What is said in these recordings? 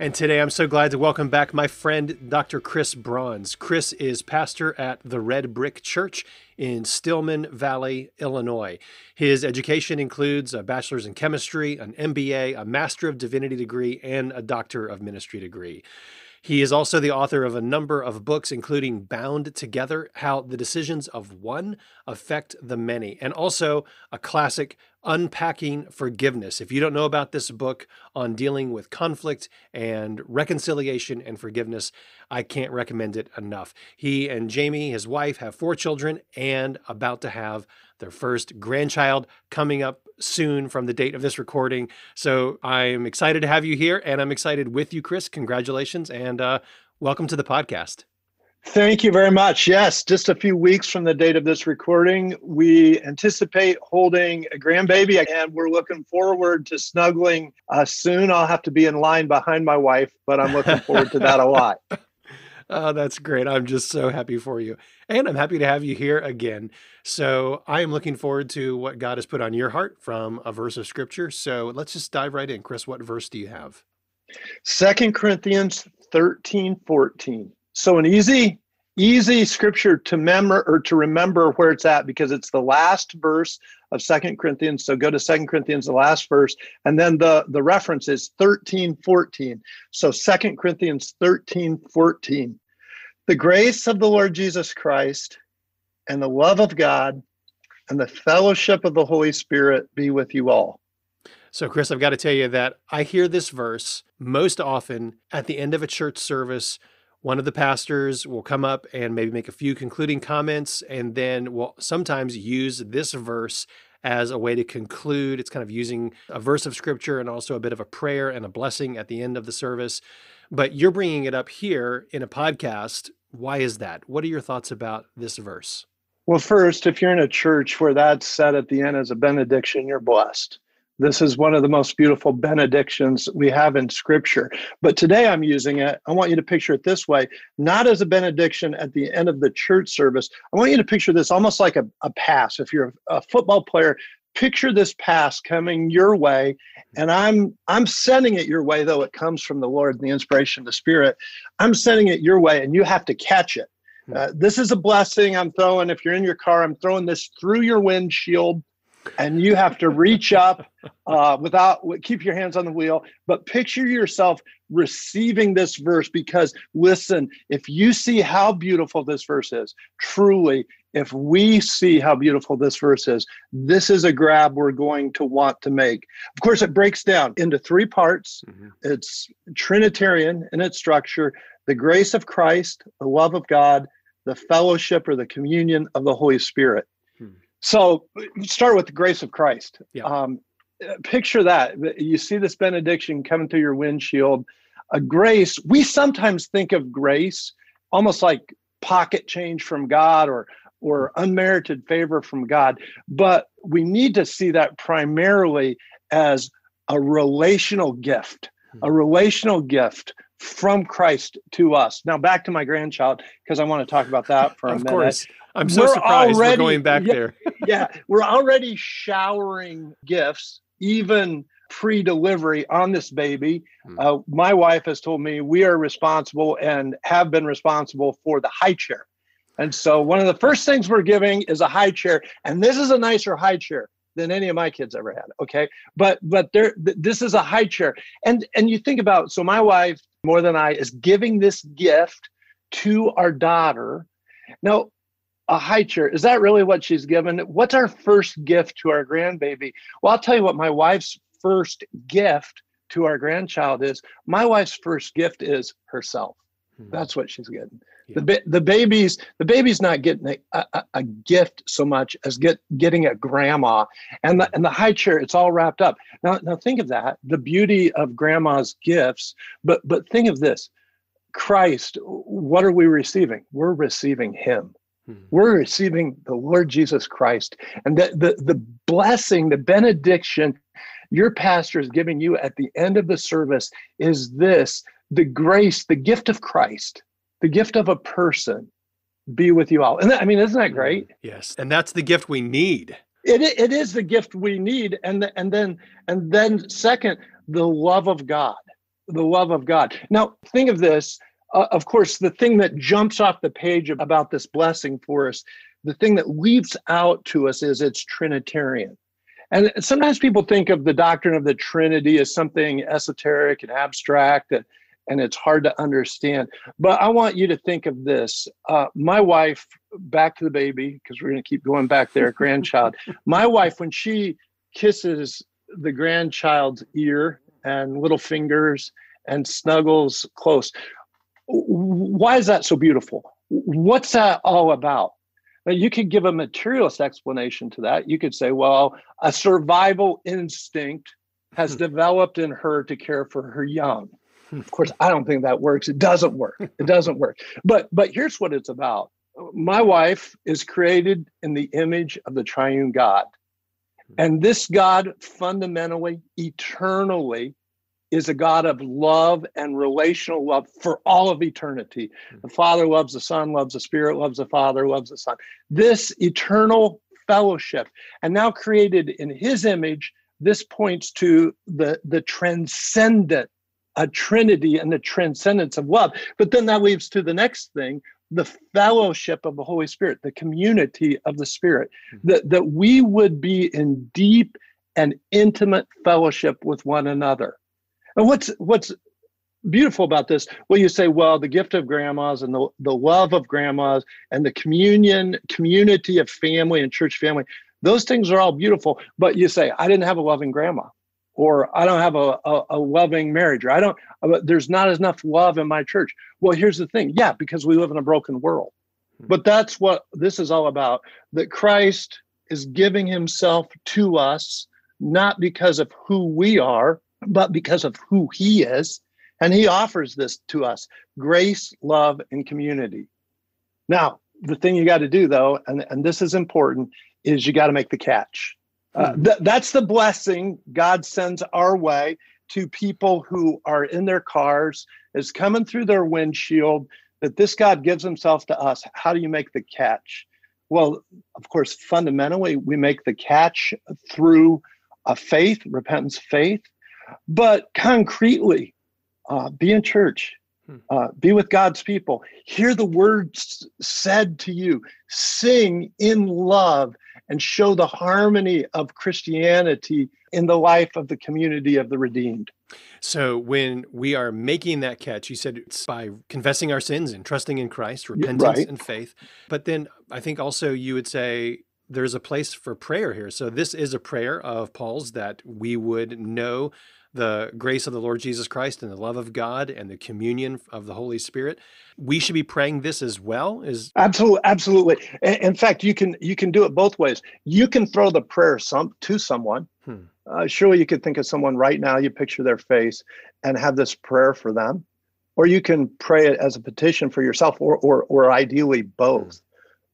And today I'm so glad to welcome back my friend, Dr. Chris Brauns. Chris is pastor at the Red Brick Church in Stillman Valley, Illinois. His education includes a bachelor's in chemistry, an MBA, a Master of Divinity degree, and a Doctor of Ministry degree. He is also the author of a number of books, including Bound Together How the Decisions of One Affect the Many, and also a classic, Unpacking Forgiveness. If you don't know about this book on dealing with conflict and reconciliation and forgiveness, I can't recommend it enough. He and Jamie, his wife, have four children and about to have their first grandchild coming up soon from the date of this recording. So I'm excited to have you here and I'm excited with you, Chris. Congratulations and uh, welcome to the podcast. Thank you very much. Yes, just a few weeks from the date of this recording, we anticipate holding a grandbaby, and we're looking forward to snuggling uh, soon. I'll have to be in line behind my wife, but I'm looking forward to that a lot. Oh, that's great. I'm just so happy for you. And I'm happy to have you here again. So I am looking forward to what God has put on your heart from a verse of scripture. So let's just dive right in. Chris, what verse do you have? Second Corinthians 13, 14. So an easy, easy scripture to remember or to remember where it's at because it's the last verse of Second Corinthians. So go to Second Corinthians, the last verse, and then the the reference is 13, 14. So Second Corinthians 13, 14. The grace of the Lord Jesus Christ and the love of God and the fellowship of the Holy Spirit be with you all. So, Chris, I've got to tell you that I hear this verse most often at the end of a church service one of the pastors will come up and maybe make a few concluding comments and then we'll sometimes use this verse as a way to conclude. It's kind of using a verse of scripture and also a bit of a prayer and a blessing at the end of the service. But you're bringing it up here in a podcast. Why is that? What are your thoughts about this verse? Well, first, if you're in a church where that's said at the end as a benediction, you're blessed. This is one of the most beautiful benedictions we have in scripture. But today I'm using it. I want you to picture it this way not as a benediction at the end of the church service. I want you to picture this almost like a, a pass. If you're a football player, picture this pass coming your way and i'm i'm sending it your way though it comes from the lord and the inspiration of the spirit i'm sending it your way and you have to catch it hmm. uh, this is a blessing i'm throwing if you're in your car i'm throwing this through your windshield and you have to reach up uh, without keep your hands on the wheel but picture yourself receiving this verse because listen if you see how beautiful this verse is truly if we see how beautiful this verse is this is a grab we're going to want to make. Of course it breaks down into three parts. Mm-hmm. it's trinitarian in its structure the grace of christ the love of god the fellowship or the communion of the holy spirit so start with the grace of Christ. Yeah. Um, picture that. You see this benediction coming through your windshield. A grace, we sometimes think of grace almost like pocket change from God or or unmerited favor from God, but we need to see that primarily as a relational gift, a hmm. relational gift from Christ to us. Now back to my grandchild because I want to talk about that for a of minute. Course. I'm so we're surprised already, we're going back yeah, there. yeah, we're already showering gifts, even pre-delivery on this baby. Hmm. Uh, my wife has told me we are responsible and have been responsible for the high chair. And so one of the first things we're giving is a high chair, and this is a nicer high chair than any of my kids ever had. Okay, but but there, th- this is a high chair, and and you think about so my wife more than I is giving this gift to our daughter. Now a high chair. Is that really what she's given? What's our first gift to our grandbaby? Well, I'll tell you what my wife's first gift to our grandchild is. My wife's first gift is herself. Hmm. That's what she's getting. Yeah. The the baby's the baby's not getting a, a, a, gift so much as get getting a grandma and the and the high chair. It's all wrapped up. Now now think of that. The beauty of grandma's gifts. But but think of this. Christ, what are we receiving? We're receiving Him. Hmm. We're receiving the Lord Jesus Christ. And the, the, the blessing, the benediction your pastor is giving you at the end of the service is this the grace, the gift of Christ, the gift of a person be with you all. And that, I mean, isn't that great? Mm, yes. And that's the gift we need. It, it is the gift we need. And, the, and then, and then second, the love of God, the love of God. Now, think of this. Uh, of course, the thing that jumps off the page about this blessing for us, the thing that leaps out to us is it's Trinitarian. And sometimes people think of the doctrine of the Trinity as something esoteric and abstract and, and it's hard to understand. But I want you to think of this. Uh, my wife, back to the baby, because we're going to keep going back there, grandchild. My wife, when she kisses the grandchild's ear and little fingers and snuggles close, why is that so beautiful? What's that all about? Now, you could give a materialist explanation to that. You could say, well, a survival instinct has hmm. developed in her to care for her young. Of course, I don't think that works. It doesn't work. It doesn't work. But but here's what it's about. My wife is created in the image of the triune God. And this God fundamentally, eternally is a God of love and relational love for all of eternity. The Father loves the Son, loves the Spirit, loves the Father, loves the Son. This eternal fellowship, and now created in His image, this points to the, the transcendent, a trinity and the transcendence of love. But then that leads to the next thing the fellowship of the Holy Spirit, the community of the Spirit, mm-hmm. that, that we would be in deep and intimate fellowship with one another. And what's what's beautiful about this? Well, you say, well, the gift of grandmas and the, the love of grandmas and the communion, community of family and church family, those things are all beautiful. But you say, I didn't have a loving grandma, or I don't have a, a, a loving marriage, or I don't, there's not enough love in my church. Well, here's the thing. Yeah, because we live in a broken world. Hmm. But that's what this is all about that Christ is giving himself to us, not because of who we are, but because of who he is. And he offers this to us grace, love, and community. Now, the thing you got to do, though, and, and this is important, is you got to make the catch. Uh, hmm. th- that's the blessing God sends our way to people who are in their cars, is coming through their windshield, that this God gives himself to us. How do you make the catch? Well, of course, fundamentally, we make the catch through a faith, repentance, faith, but concretely, uh, be in church, hmm. uh, be with God's people, hear the words said to you, sing in love, and show the harmony of Christianity in the life of the community of the redeemed. So, when we are making that catch, you said it's by confessing our sins and trusting in Christ, repentance right. and faith. But then I think also you would say there's a place for prayer here. So, this is a prayer of Paul's that we would know the grace of the Lord Jesus Christ and the love of God and the communion of the Holy Spirit. We should be praying this as well. Is absolutely, absolutely. In fact, you can you can do it both ways. You can throw the prayer some to someone. Hmm. Uh, surely you could think of someone right now. You picture their face and have this prayer for them, or you can pray it as a petition for yourself, or or or ideally both.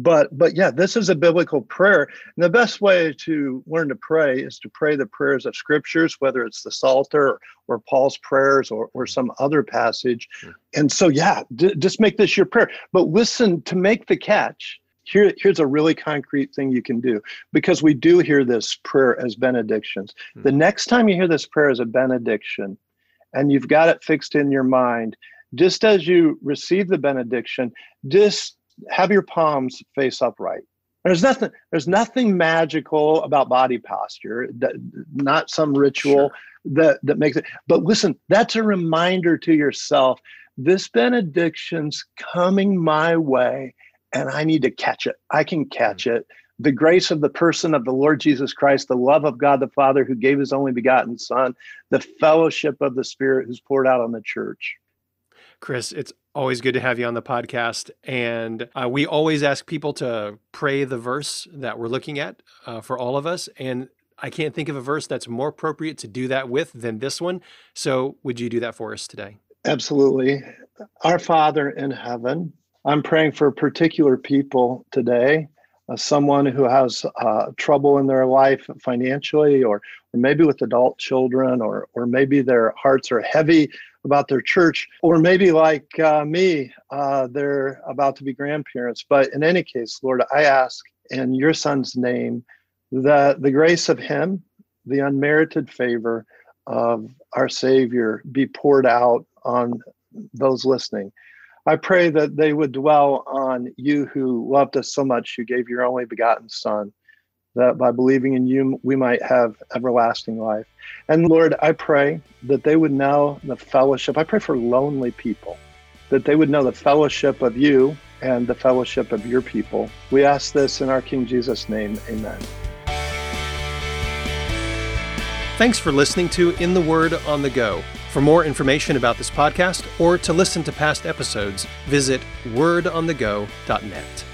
But but yeah this is a biblical prayer. And the best way to learn to pray is to pray the prayers of scriptures whether it's the psalter or, paul's prayers or, or some other passage. And so yeah d- just make this your prayer. But listen to make the catch here, here's a really concrete thing you can do. Because we do hear this prayer as benedictions. Mm-hmm. the next time you hear this prayer as a benediction and you've got it fixed in your mind just as you receive the benediction just have your palms face upright. There's nothing. There's nothing magical about body posture. Not some ritual sure. that that makes it. But listen, that's a reminder to yourself. This benediction's coming my way, and I need to catch it. I can catch mm-hmm. it. The grace of the person of the Lord Jesus Christ, the love of God the Father who gave his only begotten Son, the fellowship of the Spirit who's poured out on the church. Chris, it's always good to have you on the podcast. And uh, we always ask people to pray the verse that we're looking at uh, for all of us. And I can't think of a verse that's more appropriate to do that with than this one. So, would you do that for us today? Absolutely. Our Father in heaven, I'm praying for particular people today. Uh, someone who has uh, trouble in their life financially, or, or maybe with adult children, or, or maybe their hearts are heavy about their church, or maybe like uh, me, uh, they're about to be grandparents. But in any case, Lord, I ask in your son's name that the grace of him, the unmerited favor of our Savior be poured out on those listening. I pray that they would dwell on you who loved us so much, you gave your only begotten Son, that by believing in you, we might have everlasting life. And Lord, I pray that they would know the fellowship. I pray for lonely people, that they would know the fellowship of you and the fellowship of your people. We ask this in our King Jesus' name. Amen. Thanks for listening to In the Word on the Go. For more information about this podcast or to listen to past episodes, visit wordonthego.net.